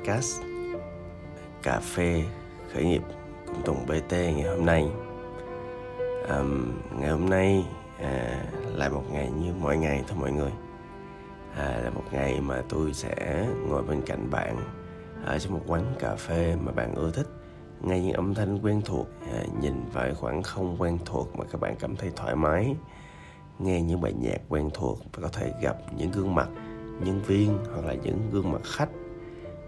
podcast. Cà phê khởi nghiệp cùng Tùng BT ngày hôm nay. Um, Ngày hôm nay à, là một ngày như mọi ngày thôi mọi người. À, Là một ngày mà tôi sẽ ngồi bên cạnh bạn Ở trong một quán cà phê mà bạn ưa thích. Nghe những âm thanh quen thuộc à, Nhìn vào khoảng không quen thuộc mà các bạn cảm thấy thoải mái. Nghe những bài nhạc quen thuộc và có thể gặp những gương mặt nhân viên hoặc là những gương mặt khách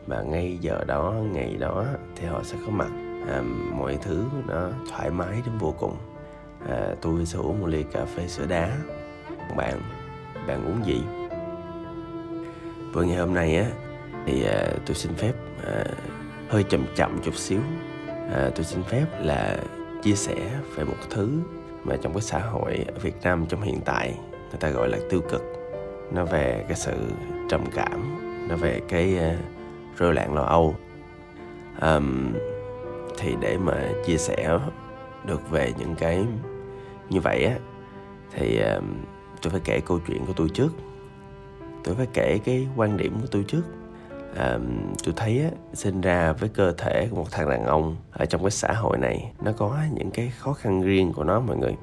và ngay giờ đó ngày đó thì họ sẽ có mặt. À, mọi thứ nó thoải mái đến vô cùng. À, tôi sẽ uống một ly cà phê sữa đá. Bạn bạn uống gì? Vừa ngày hôm nay á thì à, tôi xin phép à, hơi chậm chậm chút xíu. À, tôi xin phép là chia sẻ về một thứ mà trong cái xã hội ở Việt Nam trong hiện tại người ta gọi là tiêu cực. Nó về cái sự trầm cảm nó về cái uh, rối loạn lo âu. Um, thì để mà chia sẻ được về những cái như vậy á thì um, tôi phải kể câu chuyện của tôi trước. Tôi phải kể cái quan điểm của tôi trước. À, tôi thấy á, sinh ra với cơ thể của một thằng đàn ông ở trong cái xã hội này nó có những cái khó khăn riêng của nó mọi người.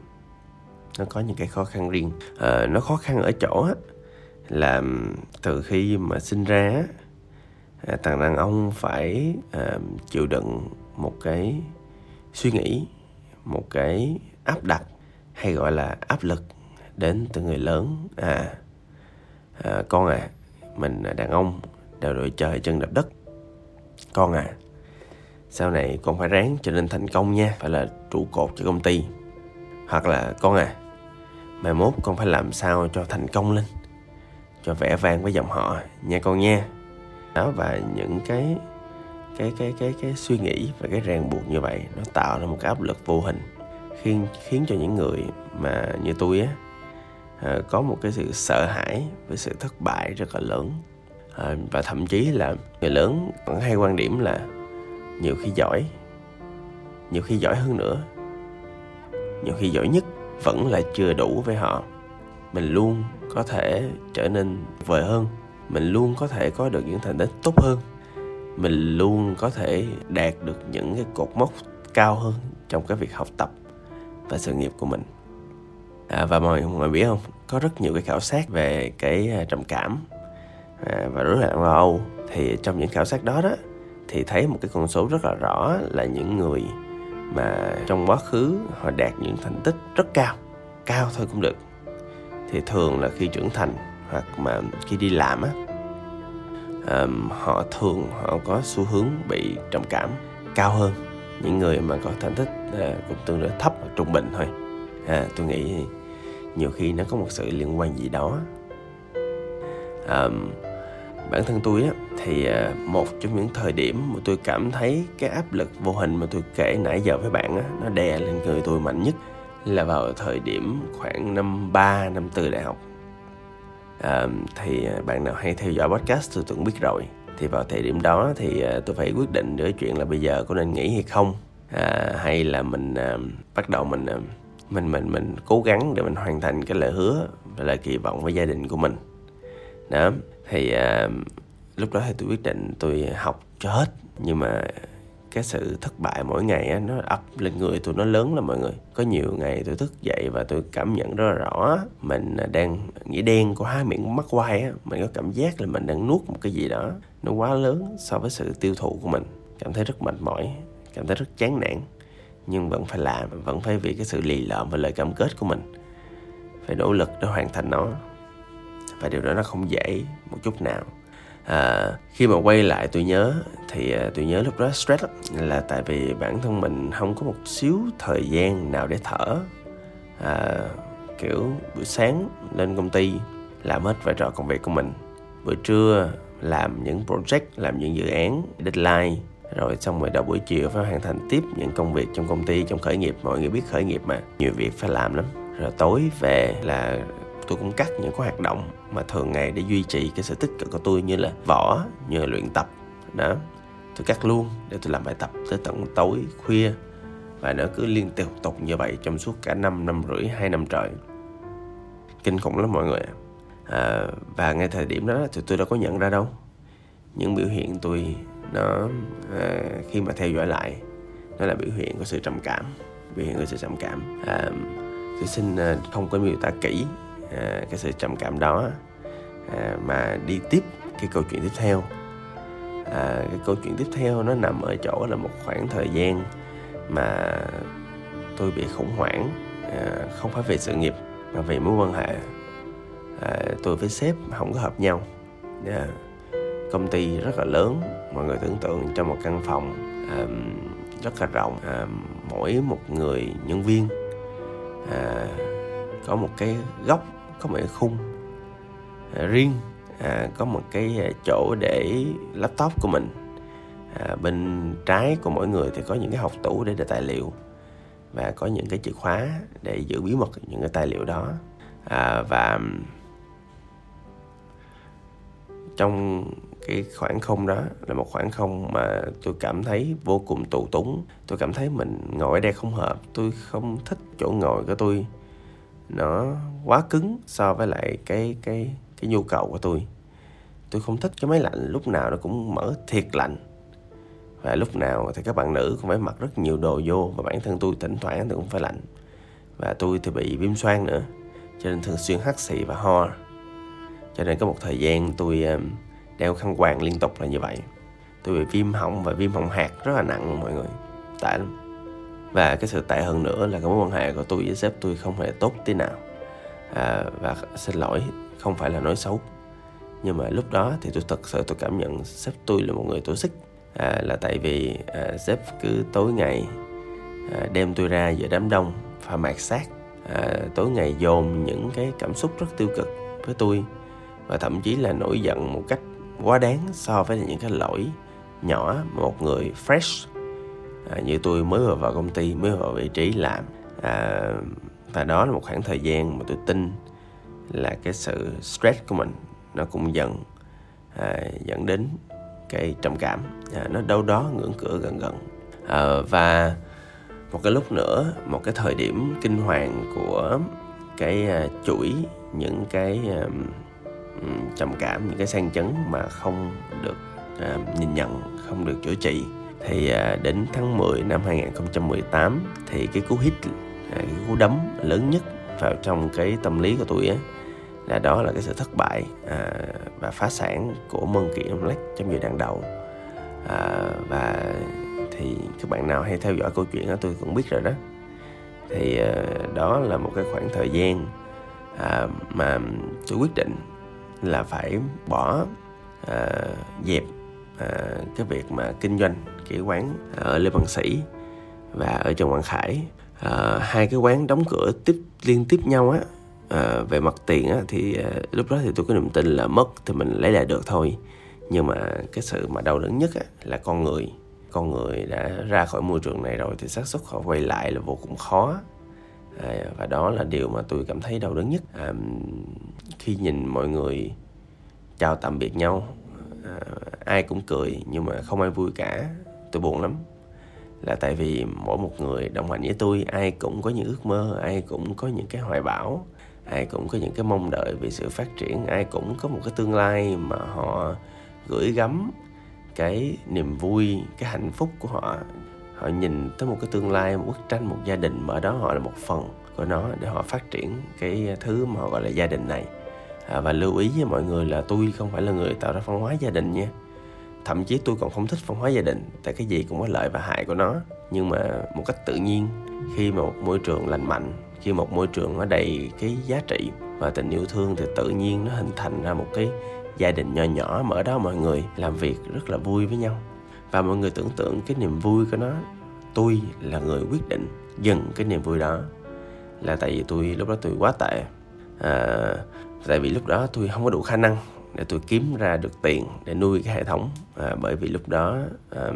Nó có những cái khó khăn riêng. À, nó khó khăn ở chỗ á, là từ khi mà sinh ra à, thằng đàn ông phải à, chịu đựng một cái suy nghĩ một cái áp đặt hay gọi là áp lực đến từ người lớn. À, à con à mình là đàn ông đều đội trời chân đập đất. Con à sau này con phải ráng trở nên thành công nha phải là trụ cột cho công ty. Hoặc là con à mai mốt con phải làm sao cho thành công lên cho vẻ vang với dòng họ nha con nha đó và những cái cái cái cái cái suy nghĩ và cái ràng buộc như vậy nó tạo ra một cái áp lực vô hình khiến khiến cho những người mà như tôi á à, có một cái sự sợ hãi với sự thất bại rất là lớn. À, và thậm chí là người lớn vẫn hay quan điểm là nhiều khi giỏi nhiều khi giỏi hơn nữa nhiều khi giỏi nhất vẫn là chưa đủ với họ. Mình luôn có thể trở nên vời hơn mình luôn có thể có được những thành tích tốt hơn. Mình luôn có thể đạt được những cái cột mốc cao hơn trong cái việc học tập và sự nghiệp của mình. À, và mọi người biết không? Có rất nhiều cái khảo sát về cái à, trầm cảm à, và rối loạn lo âu. Thì trong những khảo sát đó đó thì thấy một cái con số rất là rõ là những người mà trong quá khứ họ đạt những thành tích rất cao. Cao thôi cũng được. Thì thường là khi trưởng thành hoặc mà khi đi làm á um, họ thường họ có xu hướng bị trầm cảm cao hơn. Những người mà có thành tích uh, cũng tương đối thấp trung bình thôi. À, tôi nghĩ nhiều khi nó có một sự liên quan gì đó. Um, bản thân tôi á thì uh, một trong những thời điểm mà tôi cảm thấy cái áp lực vô hình mà tôi kể nãy giờ với bạn á nó đè lên người tôi mạnh nhất là vào thời điểm khoảng năm 3, năm 4 đại học à, thì bạn nào hay theo dõi podcast tôi cũng biết rồi. Thì vào thời điểm đó thì à, tôi phải quyết định giữa chuyện là bây giờ có nên nghỉ hay không à, hay là mình à, bắt đầu mình à, mình mình mình cố gắng để mình hoàn thành cái lời hứa và lời kỳ vọng với gia đình của mình. Đó thì à, lúc đó thì tôi quyết định tôi học cho hết nhưng mà cái sự thất bại mỗi ngày á, nó ập lên người tôi nó lớn lắm mọi người. Có nhiều ngày tôi thức dậy và tôi cảm nhận rất là rõ mình đang nghĩ đen quá miệng mắt quay á. Mình có cảm giác là mình đang nuốt một cái gì đó nó quá lớn so với sự tiêu thụ của mình. Cảm thấy rất mệt mỏi cảm thấy rất chán nản nhưng vẫn phải làm vẫn phải vì cái sự lì lợm và lời cam kết của mình. Phải nỗ lực để hoàn thành nó. Và điều đó nó không dễ một chút nào à, khi mà quay lại tôi nhớ thì à, tôi nhớ lúc đó stress lắm là tại vì bản thân mình không có một xíu thời gian nào để thở. À, kiểu buổi sáng lên công ty làm hết vai trò công việc của mình. Buổi trưa làm những project làm những dự án deadline rồi xong rồi đầu buổi chiều phải hoàn thành tiếp những công việc trong công ty trong khởi nghiệp. Mọi người biết khởi nghiệp mà nhiều việc phải làm lắm. Rồi tối về là tôi cũng cắt những cái hoạt động mà thường ngày để duy trì cái sở thích cực của tôi như là võ như là luyện tập. Đó. Tôi cắt luôn để tôi làm bài tập tới tận tối khuya. Và nó cứ liên tục tục như vậy trong suốt cả năm năm rưỡi hai năm trời. Kinh khủng lắm mọi người à, và ngay thời điểm đó thì tôi đâu có nhận ra đâu. Những biểu hiện tôi nó à, khi mà theo dõi lại nó là biểu hiện của sự trầm cảm biểu hiện của sự trầm cảm. À, tôi xin à, không có miêu tả kỹ à, cái sự trầm cảm đó à, mà đi tiếp cái câu chuyện tiếp theo. À, cái câu chuyện tiếp theo nó nằm ở chỗ là một khoảng thời gian mà tôi bị khủng hoảng à, không phải về sự nghiệp mà về mối quan hệ. À, tôi với sếp không có hợp nhau. Yeah. công ty rất là lớn mọi người tưởng tượng trong một căn phòng à, rất là rộng à, mỗi một người nhân viên. À, có một cái góc có một cái khung à, riêng à, có một cái à, chỗ để laptop của mình. À, bên trái của mỗi người thì có những cái học tủ để để tài liệu và có những cái chìa khóa để giữ bí mật những cái tài liệu đó. À, và trong cái khoảng không đó là một khoảng không mà tôi cảm thấy vô cùng tù túng. Tôi cảm thấy mình ngồi ở đây không hợp tôi không thích chỗ ngồi của tôi nó quá cứng so với lại cái cái cái nhu cầu của tôi. Tôi không thích cái máy lạnh, lúc nào nó cũng mở thiệt lạnh. Và lúc nào thì các bạn nữ cũng phải mặc rất nhiều đồ vô và bản thân tôi thỉnh thoảng thì cũng phải lạnh. Và tôi thì bị viêm xoang nữa, cho nên thường xuyên hắt xì và ho. Cho nên có một thời gian tôi đeo khăn quàng liên tục là như vậy. Tôi bị viêm họng và viêm họng hạt rất là nặng, mọi người. Tệ lắm và cái sự tệ hơn nữa là cái mối quan hệ của tôi với sếp tôi không hề tốt tí nào. À, và xin lỗi không phải là nói xấu. Nhưng mà lúc đó thì tôi thật sự tôi cảm nhận sếp tôi là một người tổ xích. À, là tại vì à, sếp cứ tối ngày à, đem tôi ra giữa đám đông và mạt sát. À, tối ngày dồn những cái cảm xúc rất tiêu cực với tôi. Và thậm chí là nổi giận một cách quá đáng so với những cái lỗi nhỏ mà một người fresh à, như tôi mới vừa vào công ty mới vào vị trí làm. À, và đó là một khoảng thời gian mà tôi tin là cái sự stress của mình nó cũng dần à, dẫn đến cái trầm cảm. À, nó đâu đó ngưỡng cửa gần gần. À, và một cái lúc nữa một cái thời điểm kinh hoàng của cái à, chuỗi những cái à, trầm cảm những cái sang chấn mà không được à, nhìn nhận không được chữa trị thì à, đến tháng 10 năm 2018 thì cái cú hit à, cái cú đấm lớn nhất vào trong cái tâm lý của tôi á là đó là cái sự thất bại à, và phá sản của Monkey Black trong giai đoạn đầu. À, và thì các bạn nào hay theo dõi câu chuyện đó tôi cũng biết rồi đó. Thì à, đó là một cái khoảng thời gian à, mà tôi quyết định là phải bỏ à, dẹp à, cái việc mà kinh doanh cái quán ở Lê Văn Sĩ và ở Trần Quang Khải. À, hai cái quán đóng cửa tiếp liên tiếp nhau á à, về mặt tiền á, thì à, lúc đó thì tôi có niềm tin là mất thì mình lấy lại được thôi. Nhưng mà cái sự mà đau đớn nhất á, là con người. Con người đã ra khỏi môi trường này rồi thì xác suất họ quay lại là vô cùng khó. À, và đó là điều mà tôi cảm thấy đau đớn nhất. À, khi nhìn mọi người chào tạm biệt nhau à, ai cũng cười nhưng mà không ai vui cả tôi buồn lắm. Là tại vì mỗi một người đồng hành với tôi ai cũng có những ước mơ ai cũng có những cái hoài bão ai cũng có những cái mong đợi về sự phát triển ai cũng có một cái tương lai mà họ gửi gắm cái niềm vui cái hạnh phúc của họ. Họ nhìn tới một cái tương lai một bức tranh một gia đình mà ở đó họ là một phần của nó để họ phát triển cái thứ mà họ gọi là gia đình này. À, và lưu ý với mọi người là tôi không phải là người tạo ra văn hóa gia đình nha thậm chí tôi còn không thích văn hóa gia đình tại cái gì cũng có lợi và hại của nó. Nhưng mà một cách tự nhiên khi mà một môi trường lành mạnh khi một môi trường nó đầy cái giá trị và tình yêu thương thì tự nhiên nó hình thành ra một cái gia đình nhỏ nhỏ mà ở đó mọi người làm việc rất là vui với nhau. Và mọi người tưởng tượng cái niềm vui của nó tôi là người quyết định dừng cái niềm vui đó là tại vì tôi lúc đó tôi quá tệ. À, tại vì lúc đó tôi không có đủ khả năng để tôi kiếm ra được tiền để nuôi cái hệ thống. À, bởi vì lúc đó à,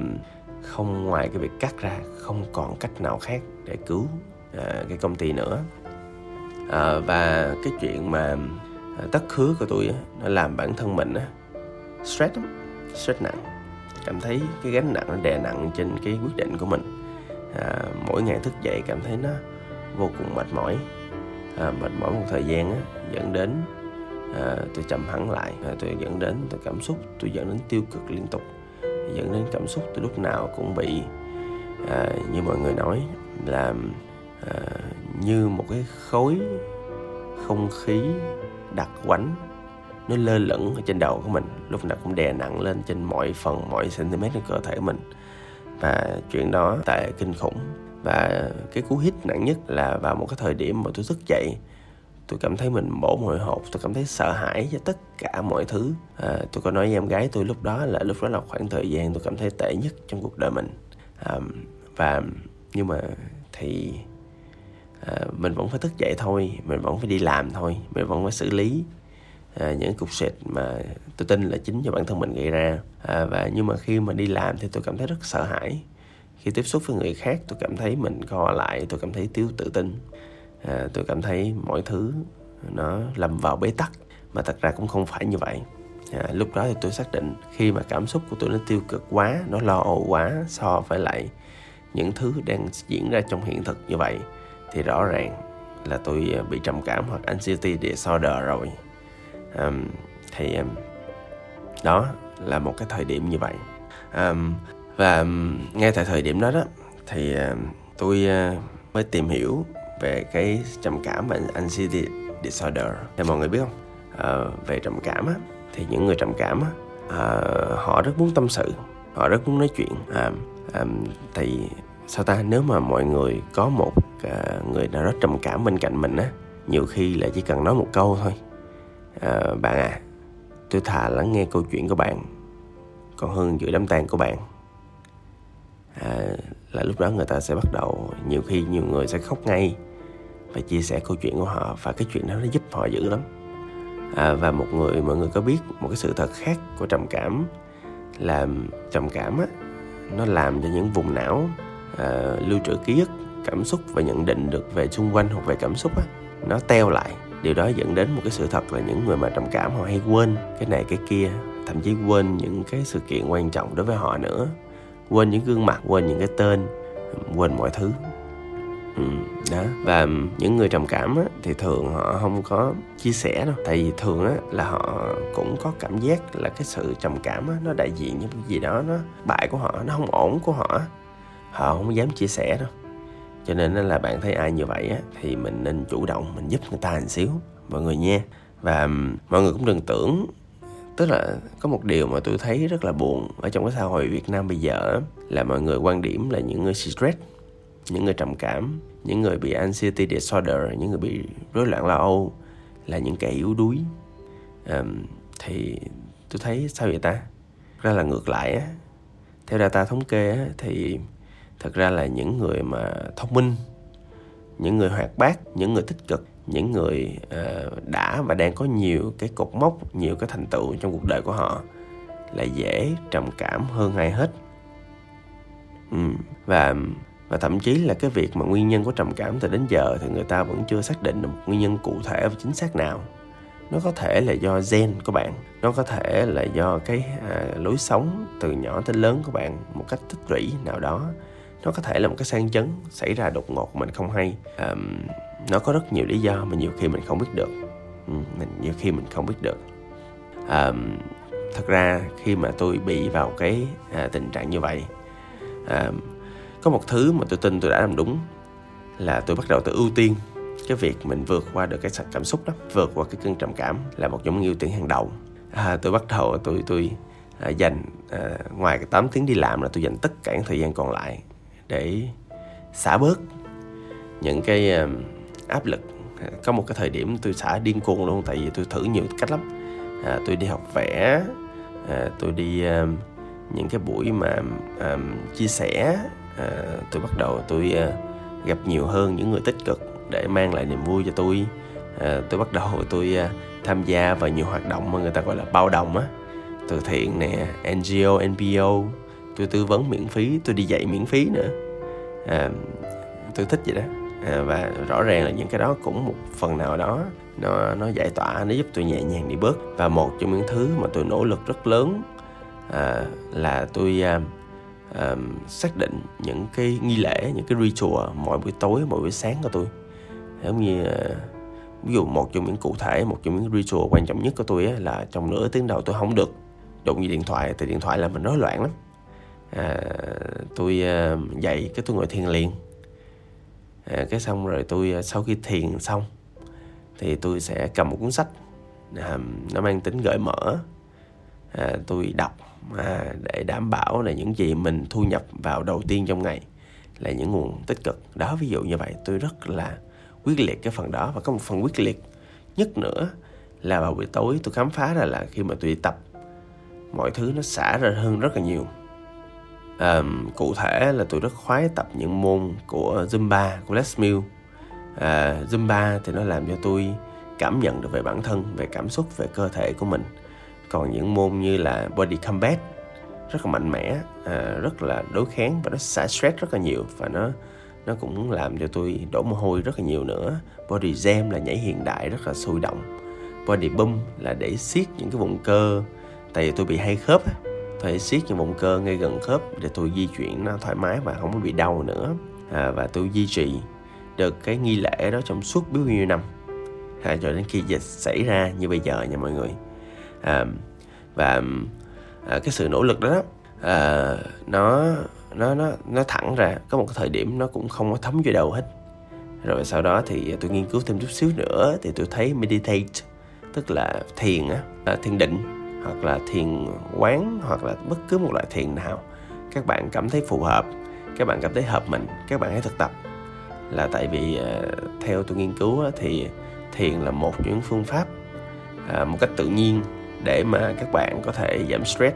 không ngoài cái việc cắt ra không còn cách nào khác để cứu à, cái công ty nữa. À, và cái chuyện mà à, tất khứa của tôi á, nó làm bản thân mình á, stress lắm stress nặng. Cảm thấy cái gánh nặng nó đè nặng trên cái quyết định của mình. À, mỗi ngày thức dậy cảm thấy nó vô cùng mệt mỏi. À, mệt mỏi một thời gian á, dẫn đến à, tôi chậm hẳn lại à, tôi dẫn đến tôi cảm xúc tôi dẫn đến tiêu cực liên tục. Dẫn đến cảm xúc tôi lúc nào cũng bị à, như mọi người nói là à, như một cái khối không khí đặc quánh. Nó lơ lửng ở trên đầu của mình lúc nào cũng đè nặng lên trên mọi phần mọi cm của cơ thể mình. Và chuyện đó tệ kinh khủng. Và cái cú hít nặng nhất là vào một cái thời điểm mà tôi thức dậy tôi cảm thấy mình bổ hồi hộp tôi cảm thấy sợ hãi cho tất cả mọi thứ. À, tôi có nói với em gái tôi lúc đó là lúc đó là khoảng thời gian tôi cảm thấy tệ nhất trong cuộc đời mình. À, và nhưng mà thì à, mình vẫn phải thức dậy thôi mình vẫn phải đi làm thôi mình vẫn phải xử lý à, những cục sệt mà tôi tin là chính do bản thân mình gây ra. À, và nhưng mà khi mà đi làm thì tôi cảm thấy rất sợ hãi. Khi tiếp xúc với người khác tôi cảm thấy mình co lại tôi cảm thấy thiếu tự tin à, tôi cảm thấy mọi thứ nó lầm vào bế tắc mà thật ra cũng không phải như vậy. À, lúc đó thì tôi xác định khi mà cảm xúc của tôi nó tiêu cực quá nó lo âu quá so với lại những thứ đang diễn ra trong hiện thực như vậy thì rõ ràng là tôi ờ, bị trầm cảm hoặc anxiety disorder rồi. Um, thì um, đó là một cái thời điểm như vậy. Um, và um, ngay tại thời điểm đó đó thì tôi uh, mới tìm hiểu về cái trầm cảm và anxiety disorder. Thì mọi người biết không? À, về trầm cảm á thì những người trầm cảm á à, họ rất muốn tâm sự họ rất muốn nói chuyện. À, à, thì sao ta? Nếu mà mọi người có một à, người nào đó trầm cảm bên cạnh mình á nhiều khi là chỉ cần nói một câu thôi. À, bạn à tôi thà lắng nghe câu chuyện của bạn còn hơn giữa đám tang của bạn. À, là lúc đó người ta sẽ bắt đầu nhiều khi nhiều người sẽ khóc ngay và chia sẻ câu chuyện của họ và cái chuyện đó nó giúp họ dữ lắm. À, và một người mọi người có biết một cái sự thật khác của trầm cảm là trầm cảm á nó làm cho những vùng não à, lưu trữ ký ức cảm xúc và nhận định được về xung quanh hoặc về cảm xúc á nó teo lại. Điều đó dẫn đến một cái sự thật là những người mà trầm cảm họ hay quên cái này cái kia thậm chí quên những cái sự kiện quan trọng đối với họ nữa. Quên những gương mặt quên những cái tên quên mọi thứ ừ, đó. Và những người trầm cảm á, thì thường họ không có chia sẻ đâu. Tại vì thường á, là họ cũng có cảm giác là cái sự trầm cảm á, nó đại diện những cái gì đó nó bại của họ nó không ổn của họ họ không dám chia sẻ đâu. Cho nên là bạn thấy ai như vậy á, thì mình nên chủ động mình giúp người ta một xíu mọi người nha. Và mọi người cũng đừng tưởng tức là có một điều mà tôi thấy rất là buồn ở trong cái xã hội Việt Nam bây giờ là mọi người quan điểm là những người stress những người trầm cảm những người bị anxiety disorder những người bị rối loạn lo âu là những kẻ yếu đuối. Um, thì tôi thấy sao vậy ta? Ra là ngược lại á. Theo data thống kê á, thì thật ra là những người mà thông minh những người hoạt bát những người tích cực những người uh, đã và đang có nhiều cái cột mốc nhiều cái thành tựu trong cuộc đời của họ là dễ trầm cảm hơn ai hết. Ừ. và và thậm chí là cái việc mà nguyên nhân của trầm cảm từ đến giờ thì người ta vẫn chưa xác định được một nguyên nhân cụ thể và chính xác nào. Nó có thể là do gen của bạn nó có thể là do cái à, lối sống từ nhỏ tới lớn của bạn một cách tích lũy nào đó. Nó có thể là một cái sang chấn xảy ra đột ngột mình không hay. À, nó có rất nhiều lý do mà nhiều khi mình không biết được. Ừ, mình nhiều khi mình không biết được. À, thật ra khi mà tôi bị vào cái à, tình trạng như vậy à, có một thứ mà tôi tin tôi đã làm đúng là tôi bắt đầu tôi ưu tiên cái việc mình vượt qua được cái sạch cảm xúc đó vượt qua cái cơn trầm cảm là một trong những ưu tiên hàng đầu. À, tôi bắt đầu tôi tôi à, dành à, ngoài cái 8 tiếng đi làm là tôi dành tất cả những thời gian còn lại để xả bớt những cái à, áp lực. À, có một cái thời điểm tôi xả điên cuồng luôn tại vì tôi thử nhiều cách lắm. À, tôi đi học vẽ à, tôi đi à, những cái buổi mà à, chia sẻ à, tôi bắt đầu tôi à, gặp nhiều hơn những người tích cực để mang lại niềm vui cho tôi. À, tôi bắt đầu tôi à, tham gia vào nhiều hoạt động mà người ta gọi là bao đồng á. Từ thiện nè NGO NPO tôi tư vấn miễn phí tôi đi dạy miễn phí nữa. À, tôi thích vậy đó. À, và rõ ràng là những cái đó cũng một phần nào đó nó nó giải tỏa nó giúp tôi nhẹ nhàng đi bớt. Và một trong những thứ mà tôi nỗ lực rất lớn à, là tôi à, um, xác định những cái nghi lễ những cái ritual mỗi buổi tối mỗi buổi sáng của tôi. Giống như uh, ví dụ một trong những cụ thể một trong những ritual quan trọng nhất của tôi á, là trong nửa tiếng đầu tôi không được. Đụng gì điện thoại thì điện thoại là mình rối loạn lắm. À, tôi uh, dậy cái tôi ngồi thiền liền. À, cái xong rồi tôi uh, sau khi thiền xong thì tôi sẽ cầm một cuốn sách à, nó mang tính gợi mở. À, tôi đọc à, để đảm bảo là những gì mình thu nhập vào đầu tiên trong ngày là những nguồn tích cực. Đó ví dụ như vậy tôi rất là quyết liệt cái phần đó. Và có một phần quyết liệt nhất nữa là vào buổi tối tôi khám phá ra là khi mà tôi đi tập mọi thứ nó xả ra hơn rất là nhiều. À, cụ thể là tôi rất khoái tập những môn của Zumba của Les Mills à, Zumba thì nó làm cho tôi cảm nhận được về bản thân về cảm xúc về cơ thể của mình còn những môn như là body combat rất là mạnh mẽ à, rất là đối kháng và nó xả stress rất là nhiều và nó nó cũng làm cho tôi đổ mồ hôi rất là nhiều nữa. Body jam là nhảy hiện đại rất là sôi động. Body boom là để siết những cái vùng cơ. Tại vì tôi bị hay khớp tôi siết những vùng cơ ngay gần khớp để tôi di chuyển nó thoải mái và không có bị đau nữa. À, và tôi duy trì được cái nghi lễ đó trong suốt bao nhiêu năm. À, cho đến khi dịch xảy ra như bây giờ nha mọi người à, và à, cái sự nỗ lực đó à, nó nó nó nó thẳng ra. Có một cái thời điểm nó cũng không có thấm vô đầu hết. Rồi sau đó thì tôi nghiên cứu thêm chút xíu nữa thì tôi thấy meditate tức là thiền á à, thiền định hoặc là thiền quán hoặc là bất cứ một loại thiền nào các bạn cảm thấy phù hợp các bạn cảm thấy hợp mình các bạn hãy thực tập. Là tại vì à, theo tôi nghiên cứu thì thiền là một những phương pháp à, một cách tự nhiên để mà các bạn có thể giảm stress.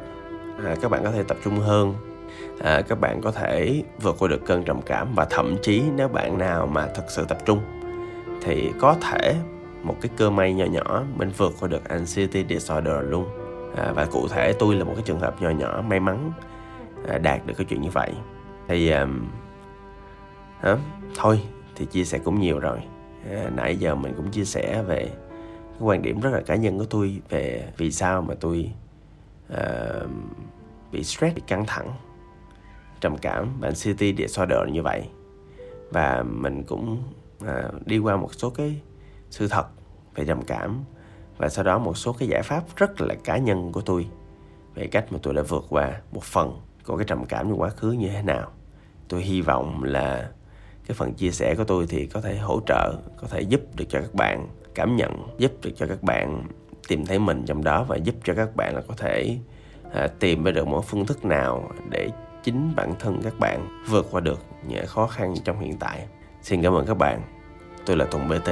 À, các bạn có thể tập trung hơn. À, các bạn có thể vượt qua được cơn trầm cảm và thậm chí nếu bạn nào mà thật sự tập trung thì có thể một cái cơ may nhỏ nhỏ mình vượt qua được anxiety disorder luôn. À, và cụ thể tôi là một cái trường hợp nhỏ nhỏ may mắn à, đạt được cái chuyện như vậy. Thì à, à, thôi thì chia sẻ cũng nhiều rồi. À, nãy giờ mình cũng chia sẻ về cái quan điểm rất là cá nhân của tôi về vì sao mà tôi uh, bị stress bị căng thẳng trầm cảm và anxiety disorder như vậy. Và mình cũng uh, đi qua một số cái sự thật về trầm cảm và sau đó một số cái giải pháp rất là cá nhân của tôi về cách mà tôi đã vượt qua một phần của cái trầm cảm trong quá khứ như thế nào. Tôi hy vọng là cái phần chia sẻ của tôi thì có thể hỗ trợ có thể giúp được cho các bạn cảm nhận giúp được cho các bạn tìm thấy mình trong đó và giúp cho các bạn là có thể à, tìm ra được một phương thức nào để chính bản thân các bạn vượt qua được những khó khăn trong hiện tại. Xin cảm ơn các bạn. Tôi là tùng bt